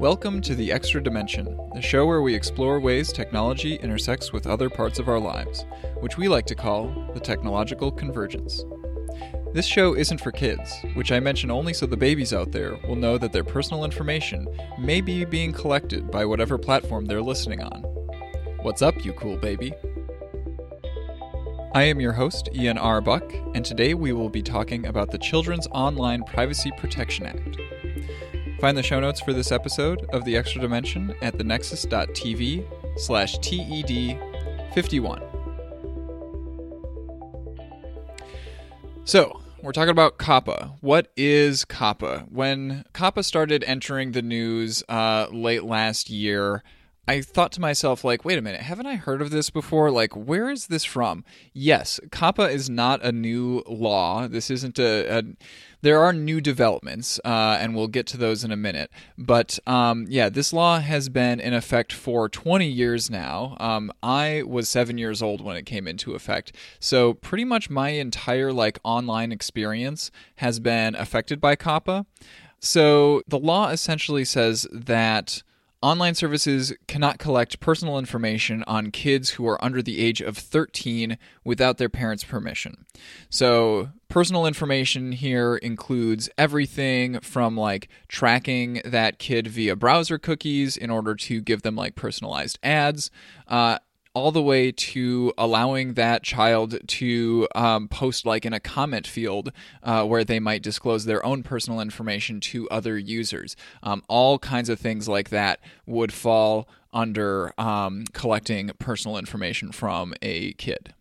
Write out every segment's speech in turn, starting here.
Welcome to The Extra Dimension, the show where we explore ways technology intersects with other parts of our lives, which we like to call the technological convergence. This show isn't for kids, which I mention only so the babies out there will know that their personal information may be being collected by whatever platform they're listening on. What's up, you cool baby? I am your host, Ian R. Buck, and today we will be talking about the Children's Online Privacy Protection Act. Find the show notes for this episode of The Extra Dimension at thenexus.tv slash TED51. So, we're talking about COPPA. What is COPPA? When COPPA started entering the news uh, late last year, I thought to myself, like, wait a minute, haven't I heard of this before? Like, where is this from? Yes, COPPA is not a new law. This isn't a, a there are new developments, uh, and we'll get to those in a minute. But um, yeah, this law has been in effect for 20 years now. Um, I was seven years old when it came into effect, so pretty much my entire like online experience has been affected by COPPA. So the law essentially says that Online services cannot collect personal information on kids who are under the age of 13 without their parents' permission. So, personal information here includes everything from like tracking that kid via browser cookies in order to give them like personalized ads, uh, all the way to allowing that child to um, post like in a comment field uh, where they might disclose their own personal information to other users. Um, all kinds of things like that would fall under um, collecting personal information from a kid.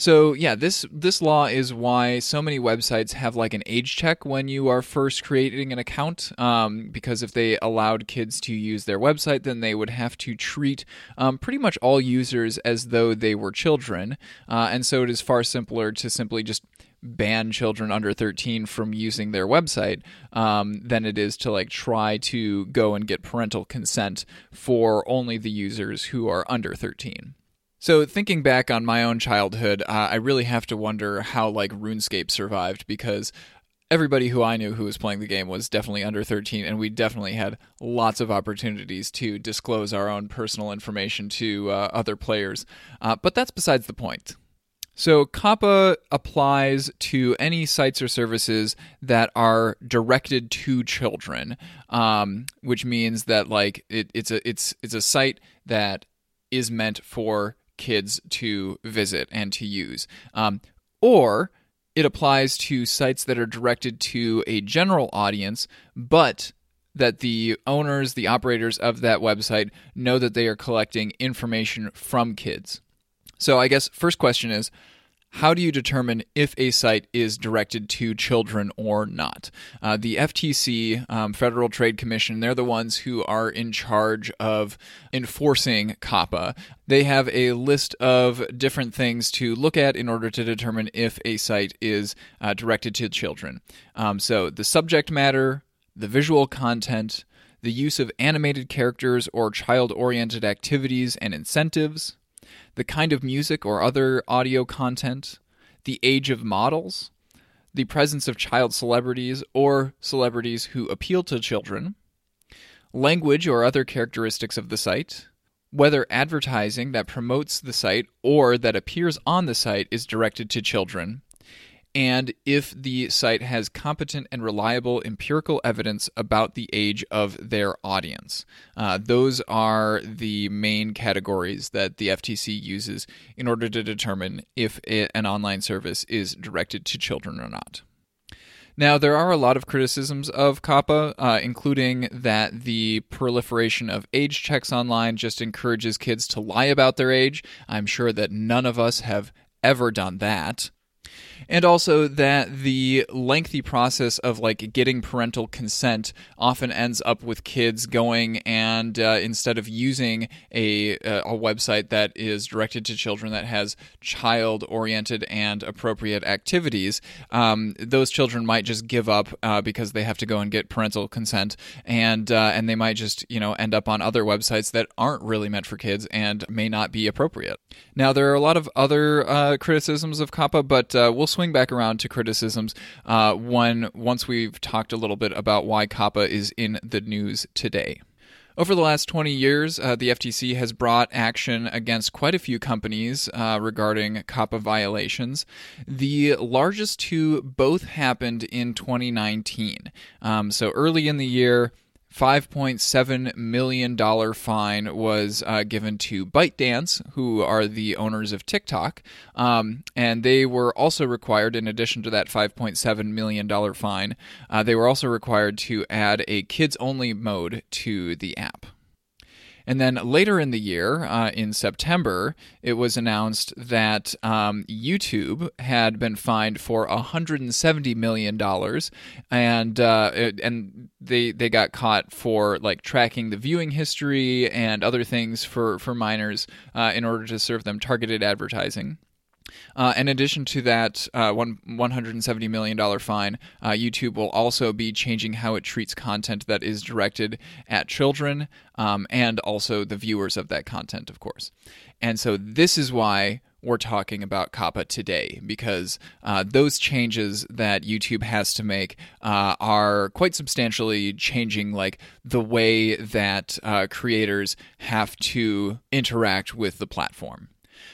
So yeah, this this law is why so many websites have like an age check when you are first creating an account. Um, because if they allowed kids to use their website, then they would have to treat um, pretty much all users as though they were children. Uh, and so it is far simpler to simply just ban children under 13 from using their website um, than it is to like try to go and get parental consent for only the users who are under 13. So thinking back on my own childhood, uh, I really have to wonder how like RuneScape survived because everybody who I knew who was playing the game was definitely under 13, and we definitely had lots of opportunities to disclose our own personal information to uh, other players. Uh, but that's besides the point. So, COPPA applies to any sites or services that are directed to children, um, which means that like it, it's a it's it's a site that is meant for kids to visit and to use. Um, or it applies to sites that are directed to a general audience, but that the owners, the operators of that website know that they are collecting information from kids. So, I guess first question is how do you determine if a site is directed to children or not? Uh, the FTC, um, Federal Trade Commission, they're the ones who are in charge of enforcing COPPA. They have a list of different things to look at in order to determine if a site is uh, directed to children. Um, so the subject matter, the visual content, the use of animated characters or child oriented activities and incentives the kind of music or other audio content, the age of models, the presence of child celebrities or celebrities who appeal to children, language or other characteristics of the site, whether advertising that promotes the site or that appears on the site is directed to children, and if the site has competent and reliable empirical evidence about the age of their audience. Uh, those are the main categories that the FTC uses in order to determine if it, an online service is directed to children or not. Now, there are a lot of criticisms of COPPA, uh, including that the proliferation of age checks online just encourages kids to lie about their age. I'm sure that none of us have ever done that and also that the lengthy process of like getting parental consent often ends up with kids going and uh, instead of using a a website that is directed to children that has child oriented and appropriate activities, um, those children might just give up uh, because they have to go and get parental consent, and uh, and they might just you know end up on other websites that aren't really meant for kids and may not be appropriate. Now there are a lot of other uh, criticisms of COPPA, but uh, we'll swing back around to criticisms uh, when once we've talked a little bit about why COPPA is in the news today. Over the last 20 years, uh, the FTC has brought action against quite a few companies uh, regarding COPPA violations. The largest two both happened in 2019. Um, so early in the year, $5.7 million fine was uh, given to ByteDance, who are the owners of TikTok. Um, and they were also required, in addition to that $5.7 million fine, uh, they were also required to add a kids only mode to the app. And then later in the year, uh, in September, it was announced that um, YouTube had been fined for 170 million dollars, and uh, and they they got caught for like tracking the viewing history and other things for for minors uh, in order to serve them targeted advertising. Uh, in addition to that uh, one $170 million fine, uh, YouTube will also be changing how it treats content that is directed at children um, and also the viewers of that content, of course. And so this is why we're talking about COPPA today because uh, those changes that YouTube has to make uh, are quite substantially changing, like the way that uh, creators have to interact with the platform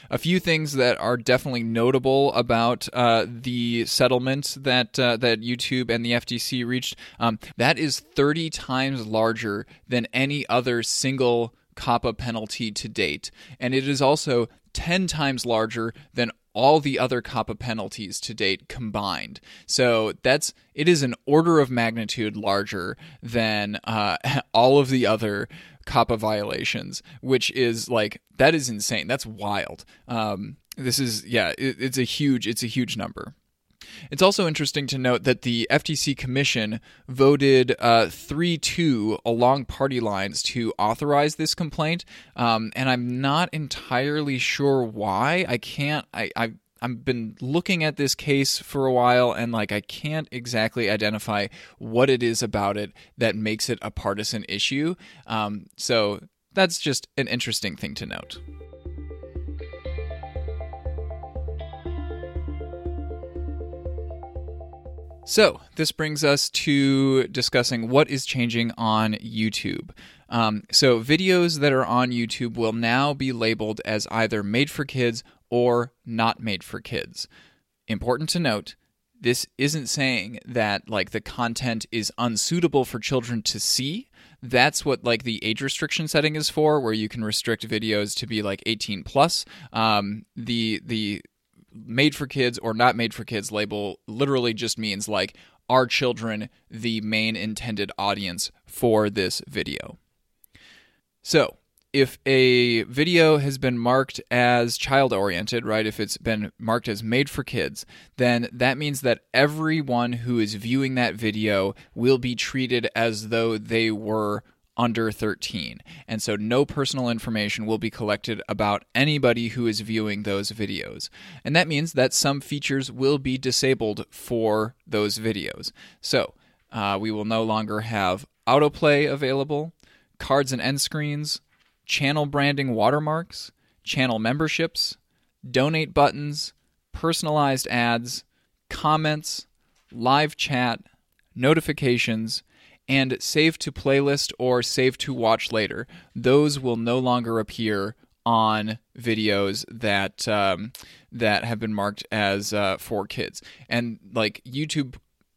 a few things that are definitely notable about uh, the settlement that uh, that YouTube and the FTC reached. Um, that is 30 times larger than any other single COPPA penalty to date, and it is also 10 times larger than all the other COPPA penalties to date combined. So that's it is an order of magnitude larger than uh, all of the other COPPA violations, which is like that is insane. That's wild. Um, this is yeah, it, it's a huge it's a huge number. It's also interesting to note that the FTC Commission voted uh, 3 2 along party lines to authorize this complaint. Um, and I'm not entirely sure why. I can't, I, I I've been looking at this case for a while and like I can't exactly identify what it is about it that makes it a partisan issue. Um, so that's just an interesting thing to note. So, this brings us to discussing what is changing on YouTube. Um, so, videos that are on YouTube will now be labeled as either made for kids or not made for kids. Important to note, this isn't saying that like the content is unsuitable for children to see. That's what like the age restriction setting is for, where you can restrict videos to be like 18 plus. Um, the the made for kids or not made for kids label literally just means like are children the main intended audience for this video. So, if a video has been marked as child oriented, right, if it's been marked as made for kids, then that means that everyone who is viewing that video will be treated as though they were under 13. And so no personal information will be collected about anybody who is viewing those videos. And that means that some features will be disabled for those videos. So uh, we will no longer have autoplay available, cards and end screens channel branding watermarks, channel memberships, donate buttons, personalized ads, comments, live chat, notifications, and save to playlist or save to watch later. Those will no longer appear on videos that um, that have been marked as uh, for kids. And like YouTube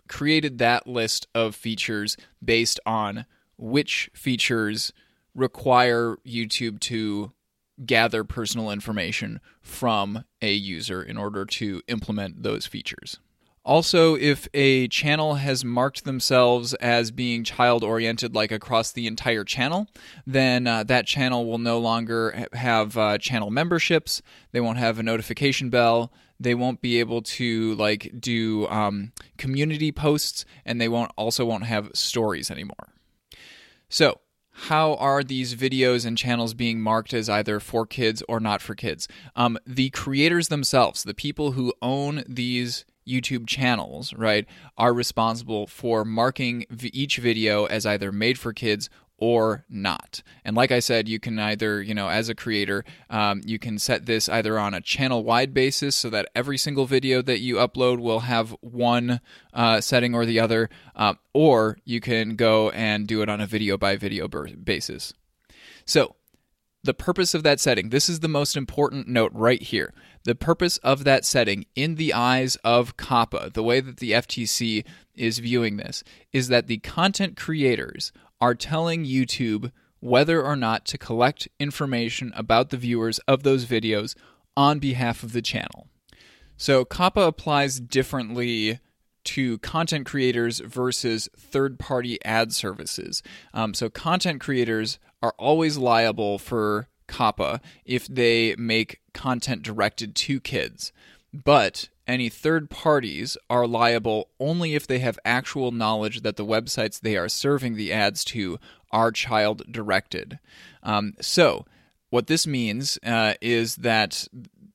created that list of features based on which features require YouTube to gather personal information from a user in order to implement those features. Also, if a channel has marked themselves as being child oriented, like across the entire channel, then uh, that channel will no longer have uh, channel memberships. They won't have a notification bell. They won't be able to like do um, community posts, and they won't also won't have stories anymore. So, how are these videos and channels being marked as either for kids or not for kids? Um, the creators themselves, the people who own these YouTube channels, right, are responsible for marking each video as either made for kids or not. And like I said, you can either, you know, as a creator, um, you can set this either on a channel wide basis so that every single video that you upload will have one uh, setting or the other, uh, or you can go and do it on a video by video basis. So, the purpose of that setting, this is the most important note right here. The purpose of that setting, in the eyes of COPPA, the way that the FTC is viewing this, is that the content creators are telling YouTube whether or not to collect information about the viewers of those videos on behalf of the channel. So COPPA applies differently to content creators versus third party ad services. Um, so content creators are always liable for COPPA if they make content directed to kids. But any third parties are liable only if they have actual knowledge that the websites they are serving the ads to are child directed. Um, so, what this means uh, is that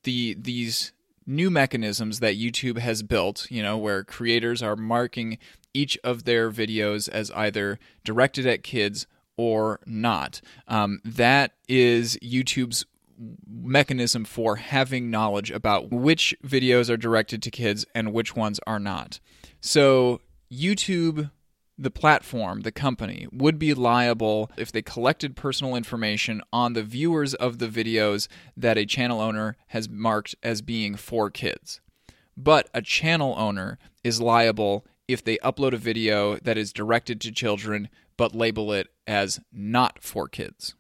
the these new mechanisms that YouTube has built, you know, where creators are marking each of their videos as either directed at kids or not. Um, that is YouTube's mechanism for having knowledge about which videos are directed to kids and which ones are not. So, YouTube, the platform, the company, would be liable if they collected personal information on the viewers of the videos that a channel owner has marked as being for kids. But a channel owner is liable if they upload a video that is directed to children but label it as not for kids.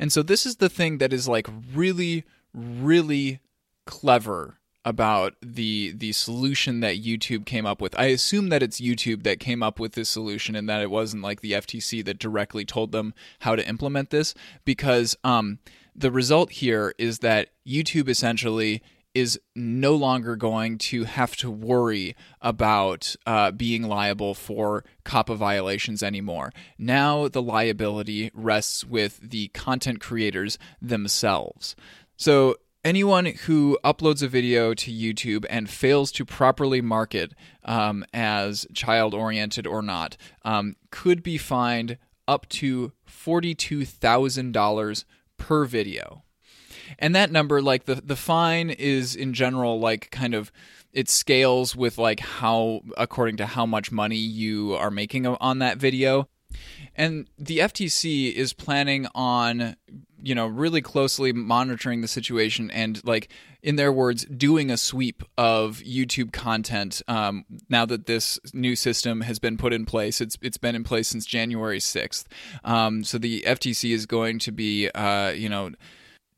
And so this is the thing that is like really, really clever about the the solution that YouTube came up with. I assume that it's YouTube that came up with this solution and that it wasn't like the FTC that directly told them how to implement this because um, the result here is that YouTube essentially is no longer going to have to worry about uh, being liable for COPPA violations anymore. Now the liability rests with the content creators themselves. So anyone who uploads a video to YouTube and fails to properly market um, as child oriented or not um, could be fined up to $42,000 per video and that number like the the fine is in general like kind of it scales with like how according to how much money you are making on that video. And the FTC is planning on you know really closely monitoring the situation and like in their words doing a sweep of YouTube content um, now that this new system has been put in place. It's it's been in place since January 6th um, so the FTC is going to be uh, you know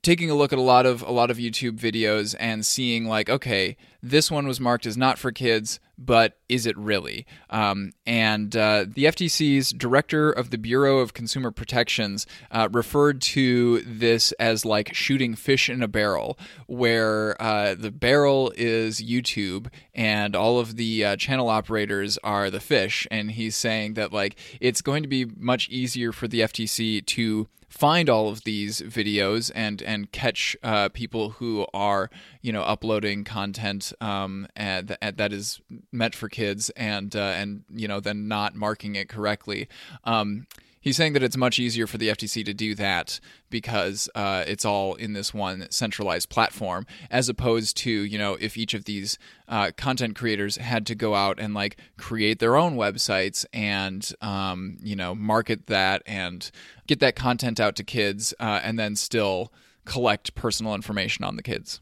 taking a look at a lot of a lot of YouTube videos and seeing like, okay, this one was marked as not for kids, but is it really? Um, and uh, the FTC's director of the Bureau of Consumer Protections uh, referred to this as like shooting fish in a barrel, where uh, the barrel is YouTube and all of the uh, channel operators are the fish. And he's saying that like it's going to be much easier for the FTC to find all of these videos and and catch uh, people who are you know uploading content um, that is meant for kids and uh, and you know then not marking it correctly. Um, he's saying that it's much easier for the FTC to do that because uh, it's all in this one centralized platform, as opposed to you know if each of these uh, content creators had to go out and like create their own websites and um, you know market that and get that content out to kids, uh, and then still collect personal information on the kids.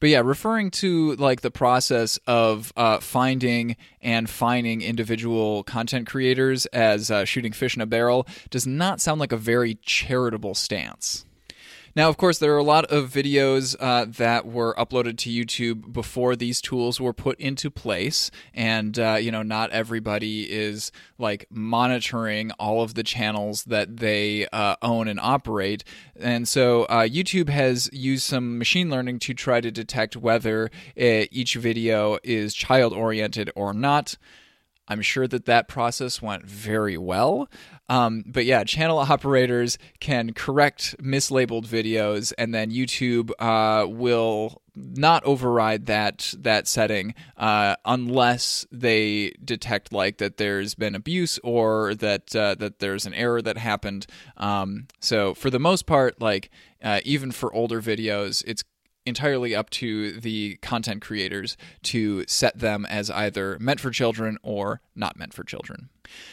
But yeah, referring to like the process of uh, finding and finding individual content creators as uh, shooting fish in a barrel does not sound like a very charitable stance. Now, of course, there are a lot of videos uh, that were uploaded to YouTube before these tools were put into place, and uh, you know, not everybody is like monitoring all of the channels that they uh, own and operate. And so, uh, YouTube has used some machine learning to try to detect whether uh, each video is child oriented or not. I'm sure that that process went very well. Um, but yeah, channel operators can correct mislabeled videos, and then YouTube uh, will not override that that setting uh, unless they detect like that there's been abuse or that uh, that there's an error that happened. Um, so for the most part, like uh, even for older videos, it's entirely up to the content creators to set them as either meant for children or not meant for children.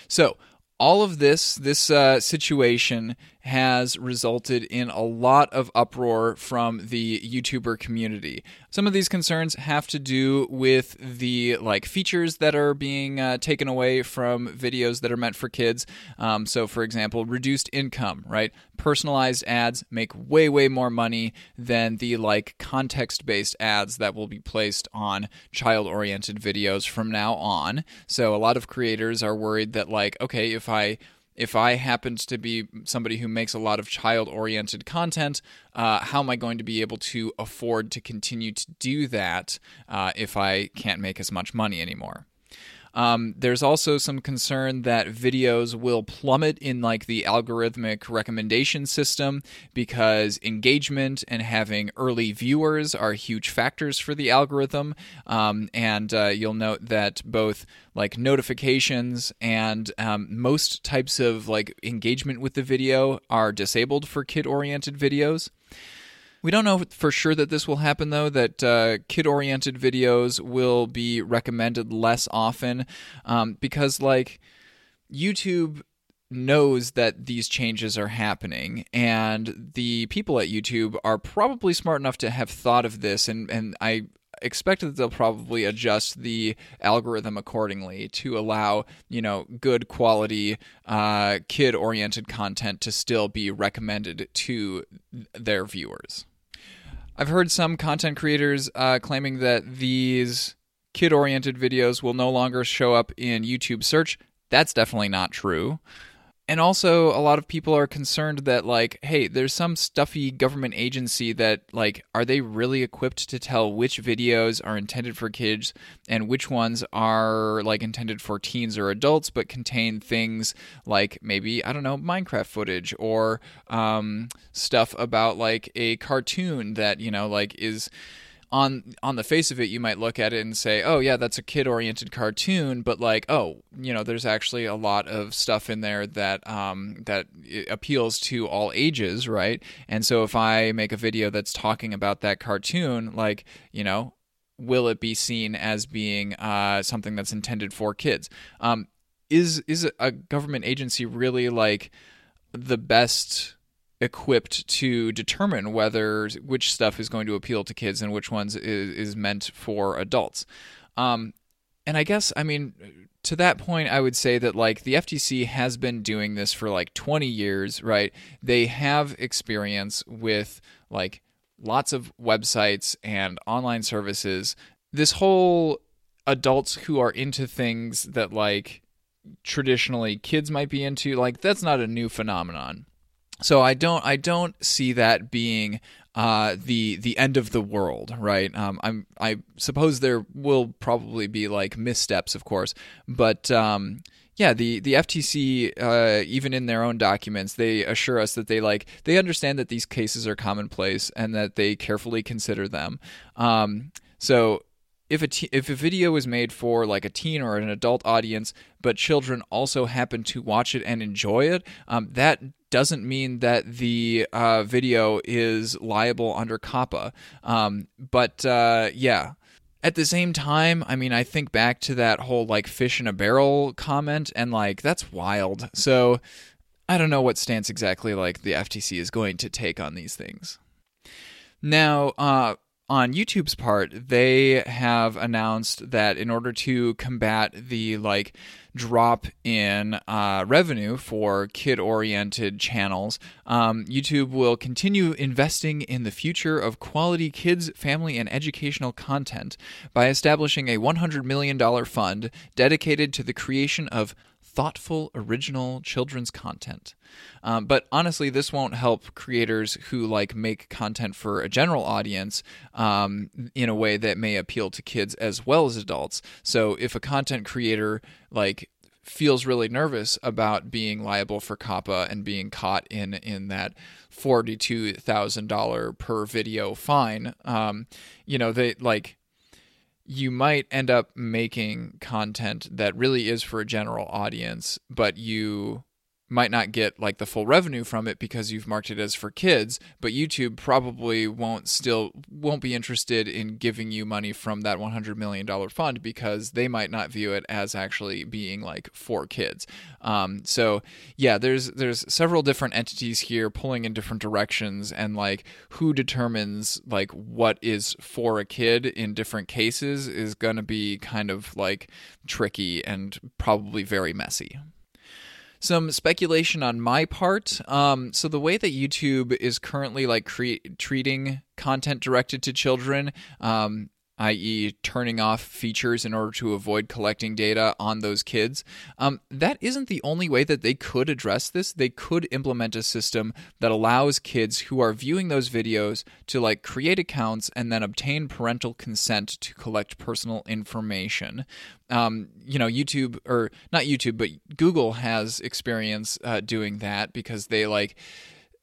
So all of this, this uh, situation has resulted in a lot of uproar from the YouTuber community. Some of these concerns have to do with the like features that are being uh, taken away from videos that are meant for kids. Um, so, for example, reduced income, right? Personalized ads make way, way more money than the like context based ads that will be placed on child oriented videos from now on. So, a lot of creators are worried that, like, okay, if I if I happened to be somebody who makes a lot of child oriented content, uh, how am I going to be able to afford to continue to do that uh, if I can't make as much money anymore? Um, there's also some concern that videos will plummet in like the algorithmic recommendation system because engagement and having early viewers are huge factors for the algorithm. Um, and uh, you'll note that both like notifications and um, most types of like engagement with the video are disabled for kid oriented videos. We don't know for sure that this will happen, though, that uh, kid oriented videos will be recommended less often um, because, like, YouTube knows that these changes are happening and the people at YouTube are probably smart enough to have thought of this and and I expect that they'll probably adjust the algorithm accordingly to allow you know good quality uh, kid oriented content to still be recommended to their viewers I've heard some content creators uh, claiming that these kid oriented videos will no longer show up in YouTube search. That's definitely not true. And also, a lot of people are concerned that, like, hey, there's some stuffy government agency that, like, are they really equipped to tell which videos are intended for kids and which ones are, like, intended for teens or adults but contain things like maybe, I don't know, Minecraft footage or um, stuff about, like, a cartoon that, you know, like, is on on the face of it you might look at it and say oh yeah that's a kid oriented cartoon but like oh you know there's actually a lot of stuff in there that um, that appeals to all ages right? And so if i make a video that's talking about that cartoon like you know will it be seen as being uh, something that's intended for kids? Um, is is a government agency really like the best equipped to determine whether which stuff is going to appeal to kids and which ones is, is meant for adults. Um, and I guess, I mean, to that point, I would say that like the FTC has been doing this for like 20 years, right? They have experience with like lots of websites and online services. This whole adults who are into things that like traditionally kids might be into, like that's not a new phenomenon. So I don't I don't see that being uh, the the end of the world, right? Um, I'm I suppose there will probably be like missteps, of course, but um, yeah, the the FTC, uh, even in their own documents, they assure us that they like they understand that these cases are commonplace and that they carefully consider them. Um, so if a if a video is made for like a teen or an adult audience, but children also happen to watch it and enjoy it, um, that doesn't mean that the uh, video is liable under COPPA. Um, but uh, yeah. At the same time, I mean, I think back to that whole like fish in a barrel comment, and like that's wild. So I don't know what stance exactly like the FTC is going to take on these things. Now, uh, on YouTube's part, they have announced that in order to combat the like drop in uh, revenue for kid oriented channels, um, YouTube will continue investing in the future of quality kids, family, and educational content by establishing a $100 million fund dedicated to the creation of thoughtful, original children's content. Um, but honestly, this won't help creators who like make content for a general audience um, in a way that may appeal to kids as well as adults. So if a content creator like feels really nervous about being liable for COPPA and being caught in in that forty-two thousand dollar per video fine. Um, you know, they like you might end up making content that really is for a general audience, but you might not get like the full revenue from it because you've marked it as for kids but youtube probably won't still won't be interested in giving you money from that 100 million dollar fund because they might not view it as actually being like for kids. Um, so yeah there's there's several different entities here pulling in different directions and like who determines like what is for a kid in different cases is going to be kind of like tricky and probably very messy some speculation on my part. Um, so the way that YouTube is currently like cre- treating content directed to children, um, i.e., turning off features in order to avoid collecting data on those kids. Um, that isn't the only way that they could address this. They could implement a system that allows kids who are viewing those videos to like create accounts and then obtain parental consent to collect personal information. Um, you know, YouTube or not YouTube, but Google has experience uh, doing that because they like.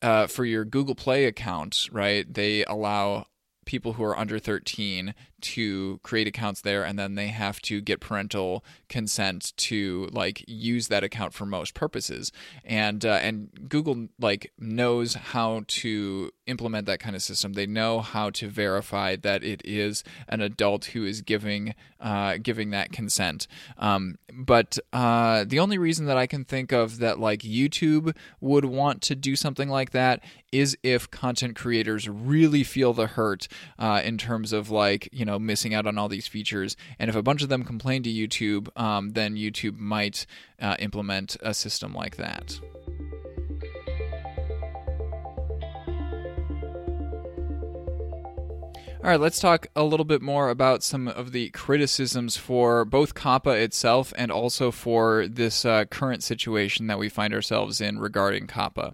Uh, for your Google Play account, right? They allow people who are under 13 to create accounts there and then they have to get parental consent to like use that account for most purposes. And uh, and Google like knows how to implement that kind of system. They know how to verify that it is an adult who is giving uh, giving that consent. Um, but uh, the only reason that I can think of that like YouTube would want to do something like that is if content creators really feel the hurt uh, in terms of like you know missing out on all these features. And if a bunch of them complain to YouTube, um, then YouTube might uh, implement a system like that. All right, let's talk a little bit more about some of the criticisms for both COPPA itself and also for this uh, current situation that we find ourselves in regarding COPPA.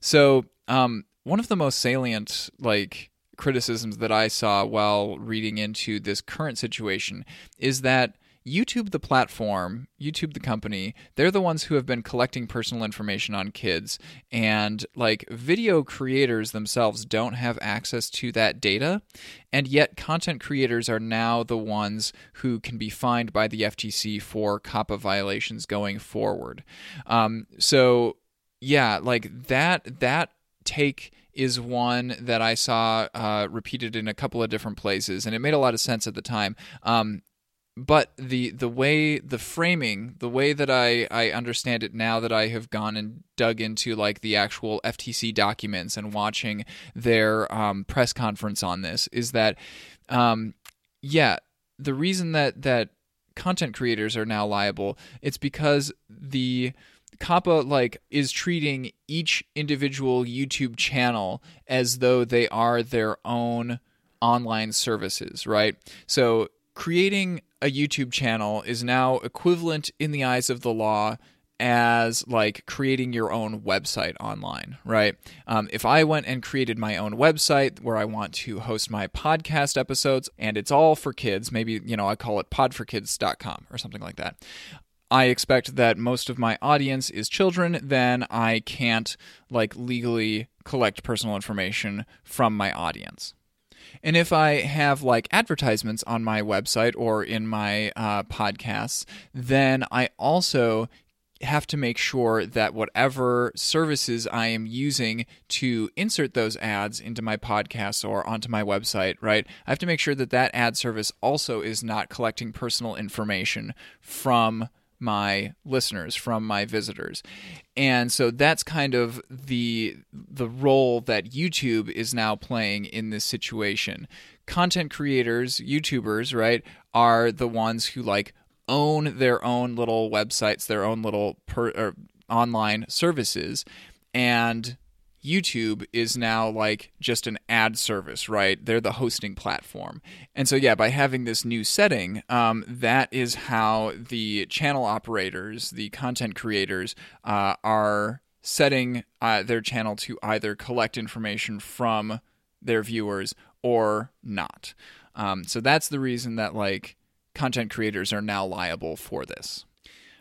So, um, one of the most salient, like, criticisms that I saw while reading into this current situation is that YouTube, the platform, YouTube, the company, they're the ones who have been collecting personal information on kids. And like video creators themselves don't have access to that data. And yet, content creators are now the ones who can be fined by the FTC for COPPA violations going forward. Um, so, yeah, like that, that take is one that I saw uh, repeated in a couple of different places, and it made a lot of sense at the time. Um, but the the way the framing, the way that I I understand it now that I have gone and dug into like the actual FTC documents and watching their um, press conference on this is that, um, yeah, the reason that that content creators are now liable it's because the COPPA like is treating each individual YouTube channel as though they are their own online services, right? So creating a YouTube channel is now equivalent in the eyes of the law as like creating your own website online, right? Um, if I went and created my own website where I want to host my podcast episodes and it's all for kids, maybe, you know, I call it podforkids.com or something like that. I expect that most of my audience is children, then I can't like legally collect personal information from my audience. And if I have like advertisements on my website or in my uh, podcasts, then I also have to make sure that whatever services I am using to insert those ads into my podcasts or onto my website, right? I have to make sure that that ad service also is not collecting personal information from my listeners from my visitors. And so that's kind of the the role that YouTube is now playing in this situation. Content creators youtubers right are the ones who like own their own little websites their own little per, online services. And YouTube is now like just an ad service, right? They're the hosting platform. And so, yeah, by having this new setting, um, that is how the channel operators, the content creators, uh, are setting uh, their channel to either collect information from their viewers or not. Um, so that's the reason that like content creators are now liable for this.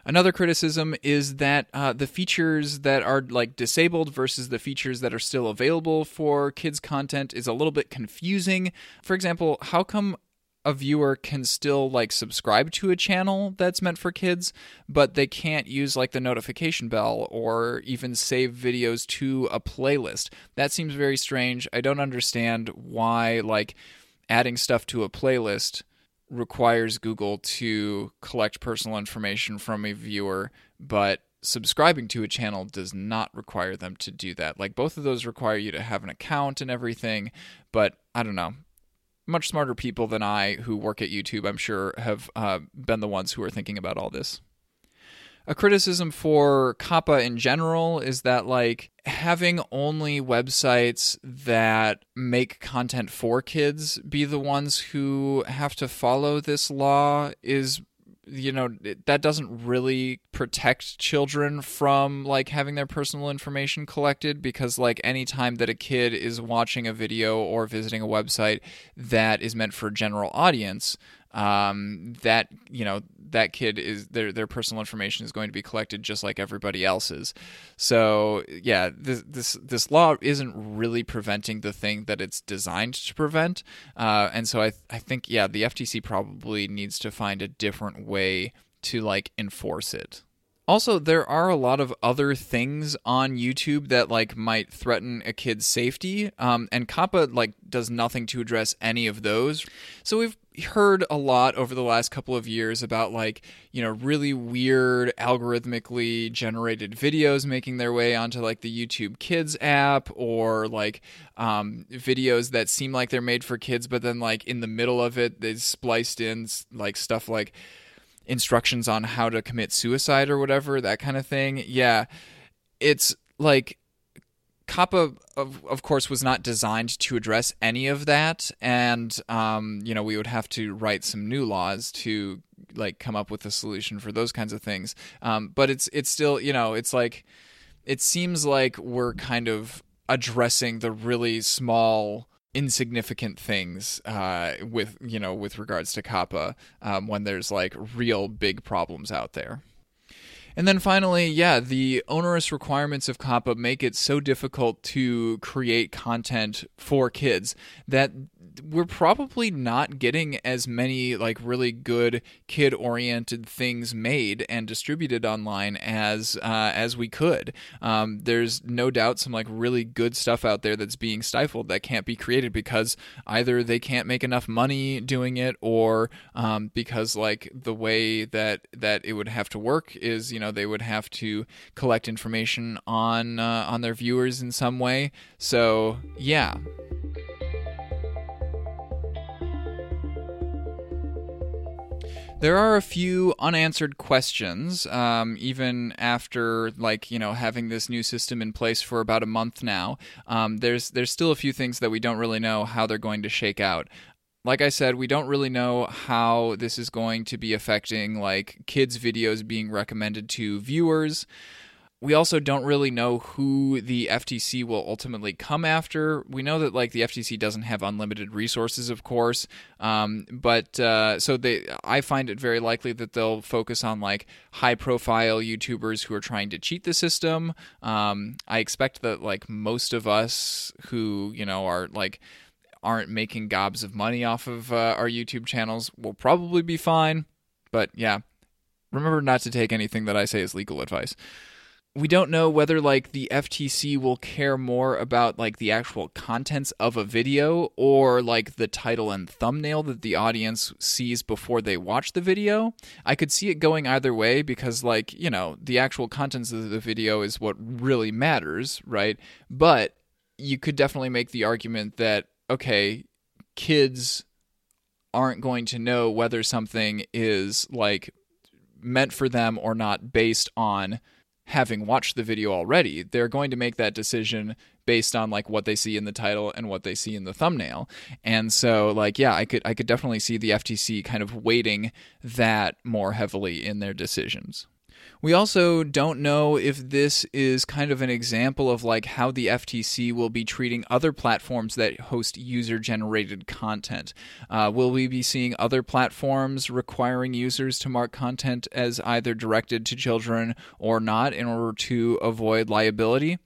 Another criticism is that uh, the features that are like disabled versus the features that are still available for kids' content is a little bit confusing. For example, how come a viewer can still like subscribe to a channel that's meant for kids, but they can't use like the notification bell or even save videos to a playlist. That seems very strange. I don't understand why like adding stuff to a playlist requires Google to collect personal information from a viewer, but subscribing to a channel does not require them to do that. Like both of those require you to have an account and everything, but I don't know. Much smarter people than I who work at YouTube, I'm sure, have uh, been the ones who are thinking about all this a criticism for COPPA in general is that like having only websites that make content for kids be the ones who have to follow this law is you know that doesn't really protect children from like having their personal information collected because like any time that a kid is watching a video or visiting a website that is meant for a general audience um, that you know that kid is their their personal information is going to be collected just like everybody else's. So yeah, this this this law isn't really preventing the thing that it's designed to prevent, uh, and so I I think yeah the FTC probably needs to find a different way to like enforce it. Also, there are a lot of other things on YouTube that like might threaten a kid's safety, um, and COPPA like does nothing to address any of those. So we've heard a lot over the last couple of years about like you know really weird algorithmically generated videos making their way onto like the YouTube Kids app, or like um, videos that seem like they're made for kids, but then like in the middle of it they spliced in like stuff like instructions on how to commit suicide or whatever, that kind of thing. Yeah, it's like COPPA, of, of course, was not designed to address any of that, and um, you know we would have to write some new laws to like come up with a solution for those kinds of things. Um, but it's it's still you know it's like it seems like we're kind of addressing the really small insignificant things uh, with you know with regards to COPPA um, when there's like real big problems out there. And then finally, yeah, the onerous requirements of COPPA make it so difficult to create content for kids that we're probably not getting as many like really good kid oriented things made and distributed online as uh, as we could. Um, there's no doubt some like really good stuff out there that's being stifled that can't be created because either they can't make enough money doing it or um, because like the way that that it would have to work is you know they would have to collect information on uh, on their viewers in some way. So yeah. There are a few unanswered questions, um, even after like you know having this new system in place for about a month now. Um, there's there's still a few things that we don't really know how they're going to shake out like I said, we don't really know how this is going to be affecting like kids' videos being recommended to viewers we also don't really know who the FTC will ultimately come after. We know that like the FTC doesn't have unlimited resources, of course, um, but uh, so they I find it very likely that they'll focus on like high profile YouTubers who are trying to cheat the system. Um, I expect that like most of us who you know are like aren't making gobs of money off of uh, our YouTube channels will probably be fine. But yeah, remember not to take anything that I say as legal advice we don't know whether like the FTC will care more about like the actual contents of a video or like the title and thumbnail that the audience sees before they watch the video. I could see it going either way because like, you know, the actual contents of the video is what really matters, right? But you could definitely make the argument that okay, kids aren't going to know whether something is like meant for them or not based on having watched the video already, they're going to make that decision based on like what they see in the title and what they see in the thumbnail. And so like yeah, I could I could definitely see the FTC kind of weighting that more heavily in their decisions. We also don't know if this is kind of an example of like how the FTC will be treating other platforms that host user generated content. Uh, will we be seeing other platforms requiring users to mark content as either directed to children or not in order to avoid liability?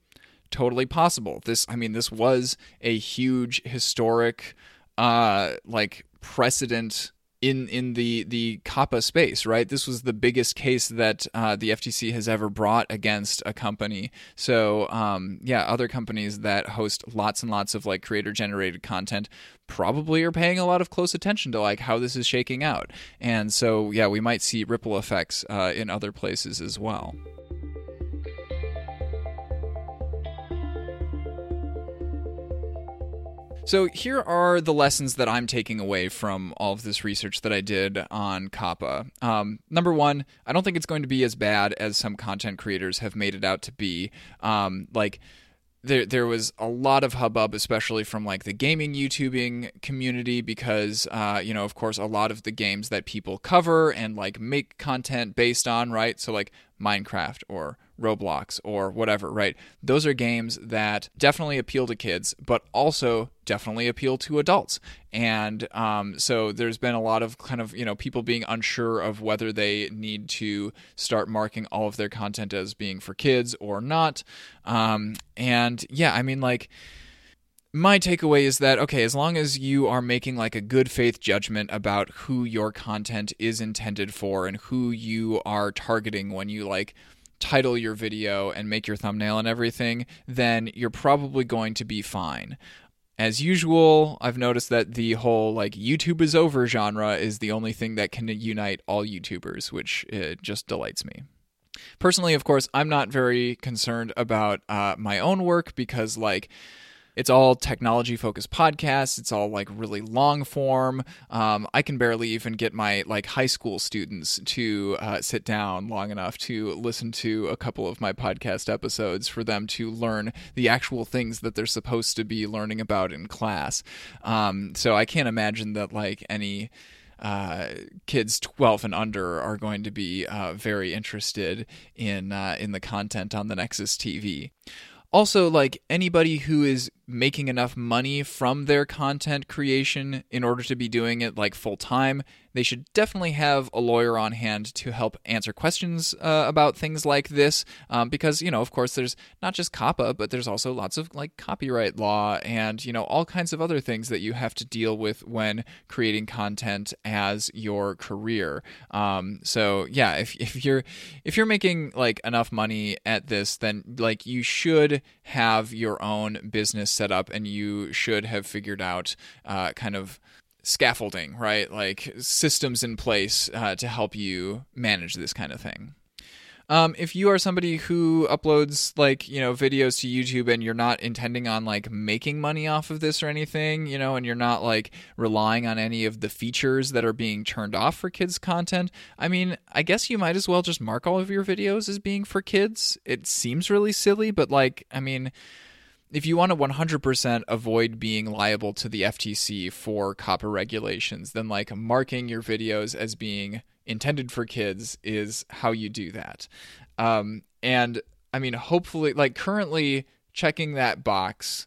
Totally possible. This, I mean, this was a huge historic, uh, like precedent in in the the COPPA space, right? This was the biggest case that uh, the FTC has ever brought against a company. So um, yeah, other companies that host lots and lots of like creator generated content probably are paying a lot of close attention to like how this is shaking out, and so yeah, we might see ripple effects uh, in other places as well. So here are the lessons that I'm taking away from all of this research that I did on COPPA. Um, number one, I don't think it's going to be as bad as some content creators have made it out to be. Um, like there there was a lot of hubbub, especially from like the gaming YouTubing community, because uh, you know, of course, a lot of the games that people cover and like make content based on, right? So like Minecraft or Roblox or whatever, right? Those are games that definitely appeal to kids, but also definitely appeal to adults. And um, so there's been a lot of kind of, you know, people being unsure of whether they need to start marking all of their content as being for kids or not. Um, and yeah, I mean, like, my takeaway is that okay as long as you are making like a good faith judgment about who your content is intended for and who you are targeting when you like title your video and make your thumbnail and everything then you're probably going to be fine. As usual i've noticed that the whole like youtube is over genre is the only thing that can unite all youtubers which uh, just delights me. Personally of course i'm not very concerned about uh, my own work because like it's all technology focused podcasts. It's all like really long form. Um, I can barely even get my like high school students to uh, sit down long enough to listen to a couple of my podcast episodes for them to learn the actual things that they're supposed to be learning about in class. Um, so I can't imagine that like any uh, kids 12 and under are going to be uh, very interested in uh, in the content on the Nexus TV. Also, like anybody who is making enough money from their content creation in order to be doing it like full time, they should definitely have a lawyer on hand to help answer questions uh, about things like this. Um, because, you know, of course, there's not just COPPA, but there's also lots of like copyright law and, you know, all kinds of other things that you have to deal with when creating content as your career. Um, so yeah, if, if you're if you're making like enough money at this, then like you should have your own business set up and you should have figured out uh, kind of scaffolding, right? Like systems in place uh, to help you manage this kind of thing. Um, if you are somebody who uploads like you know videos to YouTube and you're not intending on like making money off of this or anything, you know, and you're not like relying on any of the features that are being turned off for kids content, I mean, I guess you might as well just mark all of your videos as being for kids. It seems really silly, but like, I mean if you want to 100% avoid being liable to the FTC for COPPA regulations, then like marking your videos as being intended for kids is how you do that. Um, and I mean, hopefully, like currently checking that box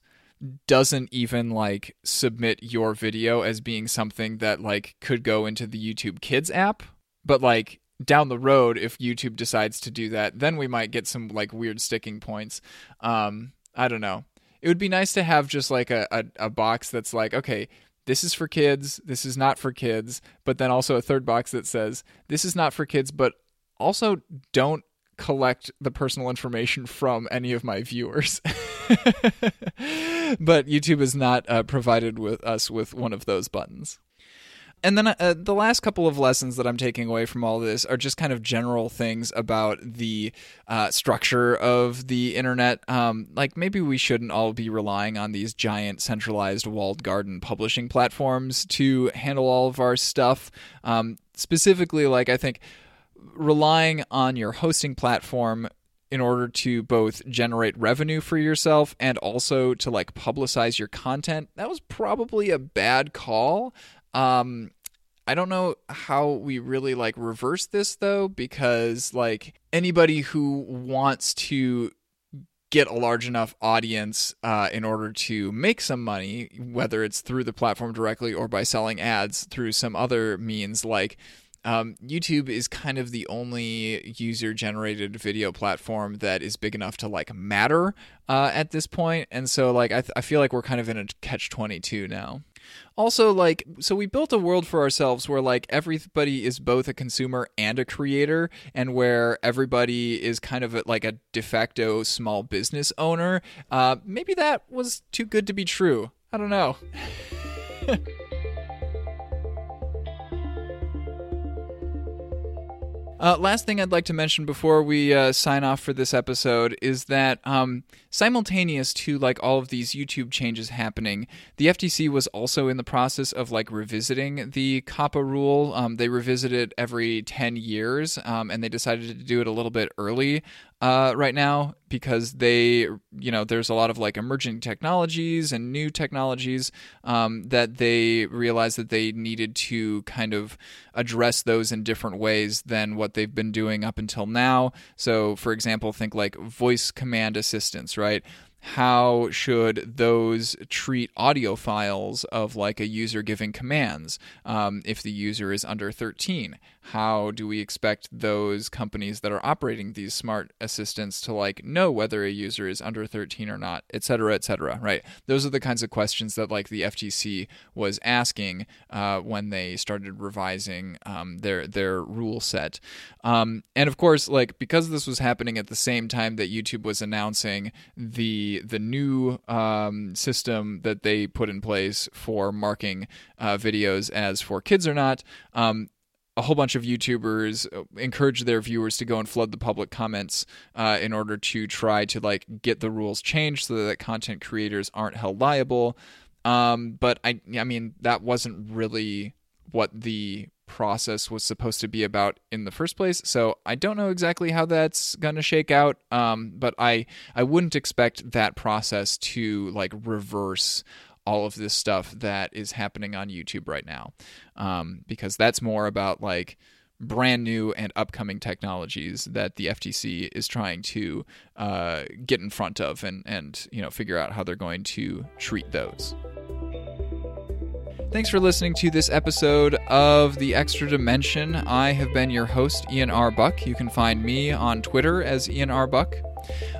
doesn't even like submit your video as being something that like could go into the YouTube Kids app, but like down the road if YouTube decides to do that, then we might get some like weird sticking points. Um, I don't know it would be nice to have just like a, a, a box that's like, okay, this is for kids, this is not for kids, but then also a third box that says, this is not for kids, but also don't collect the personal information from any of my viewers. but YouTube has not uh, provided with us with one of those buttons and then uh, the last couple of lessons that I'm taking away from all this are just kind of general things about the uh, structure of the internet. Um, like maybe we shouldn't all be relying on these giant centralized walled garden publishing platforms to handle all of our stuff. Um, specifically, like I think relying on your hosting platform in order to both generate revenue for yourself and also to like publicize your content that was probably a bad call um, I don't know how we really like reverse this though, because like anybody who wants to get a large enough audience uh, in order to make some money, whether it's through the platform directly or by selling ads through some other means like um, YouTube is kind of the only user generated video platform that is big enough to like matter uh, at this point. And so, like, I, th- I feel like we're kind of in a catch 22 now. Also, like, so we built a world for ourselves where, like, everybody is both a consumer and a creator, and where everybody is kind of like a de facto small business owner. Uh, maybe that was too good to be true. I don't know. Uh, last thing I'd like to mention before we uh, sign off for this episode is that um, simultaneous to like all of these YouTube changes happening, the FTC was also in the process of like revisiting the COPPA rule. Um, they revisit it every ten years, um, and they decided to do it a little bit early uh, right now because they, you know, there's a lot of like emerging technologies and new technologies um, that they realized that they needed to kind of address those in different ways than what they've been doing up until now. So, for example, think like voice command assistants, right? how should those treat audio files of like a user giving commands um, if the user is under 13 how do we expect those companies that are operating these smart assistants to like know whether a user is under 13 or not et cetera et cetera right those are the kinds of questions that like the ftc was asking uh, when they started revising um, their their rule set um, and of course like because this was happening at the same time that youtube was announcing the the new um, system that they put in place for marking uh, videos as for kids or not. A whole bunch of YouTubers uh, encourage their viewers to go and flood the public comments uh, in order to try to like get the rules changed so that content creators aren't held liable. Um, but I, I mean, that wasn't really what the process was supposed to be about in the first place. So I don't know exactly how that's going to shake out. Um, but I I wouldn't expect that process to like reverse all of this stuff that is happening on YouTube right now, um, because that's more about like brand new and upcoming technologies that the FTC is trying to uh, get in front of and and you know figure out how they're going to treat those. Thanks for listening to this episode of The Extra Dimension. I have been your host, Ian R. Buck. You can find me on Twitter as Ian R. Buck.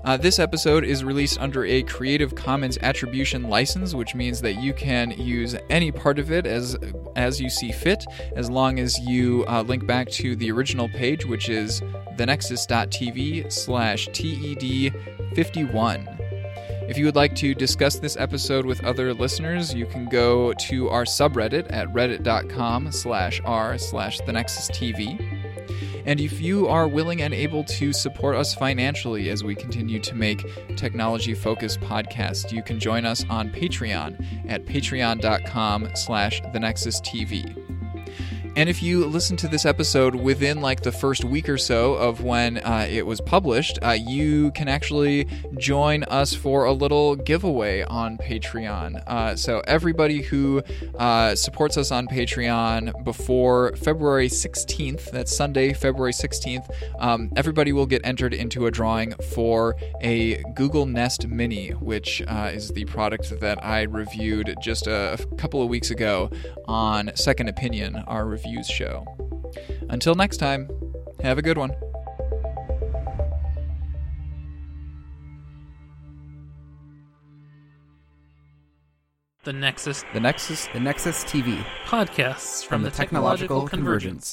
Uh, this episode is released under a Creative Commons Attribution license, which means that you can use any part of it as as you see fit, as long as you uh, link back to the original page, which is thenexus.tv slash TED51. If you would like to discuss this episode with other listeners, you can go to our subreddit at reddit.com slash r slash the TV. And if you are willing and able to support us financially as we continue to make technology focused podcasts, you can join us on Patreon at patreon.com slash the Nexus TV. And if you listen to this episode within like the first week or so of when uh, it was published, uh, you can actually join us for a little giveaway on Patreon. Uh, so everybody who uh, supports us on Patreon before February 16th, that's Sunday, February 16th, um, everybody will get entered into a drawing for a Google Nest Mini, which uh, is the product that I reviewed just a couple of weeks ago on Second Opinion, our review Reviews show. Until next time, have a good one. The Nexus. The Nexus. The Nexus TV. Podcasts from, from the, the, Technological, Technological Convergence. Convergence.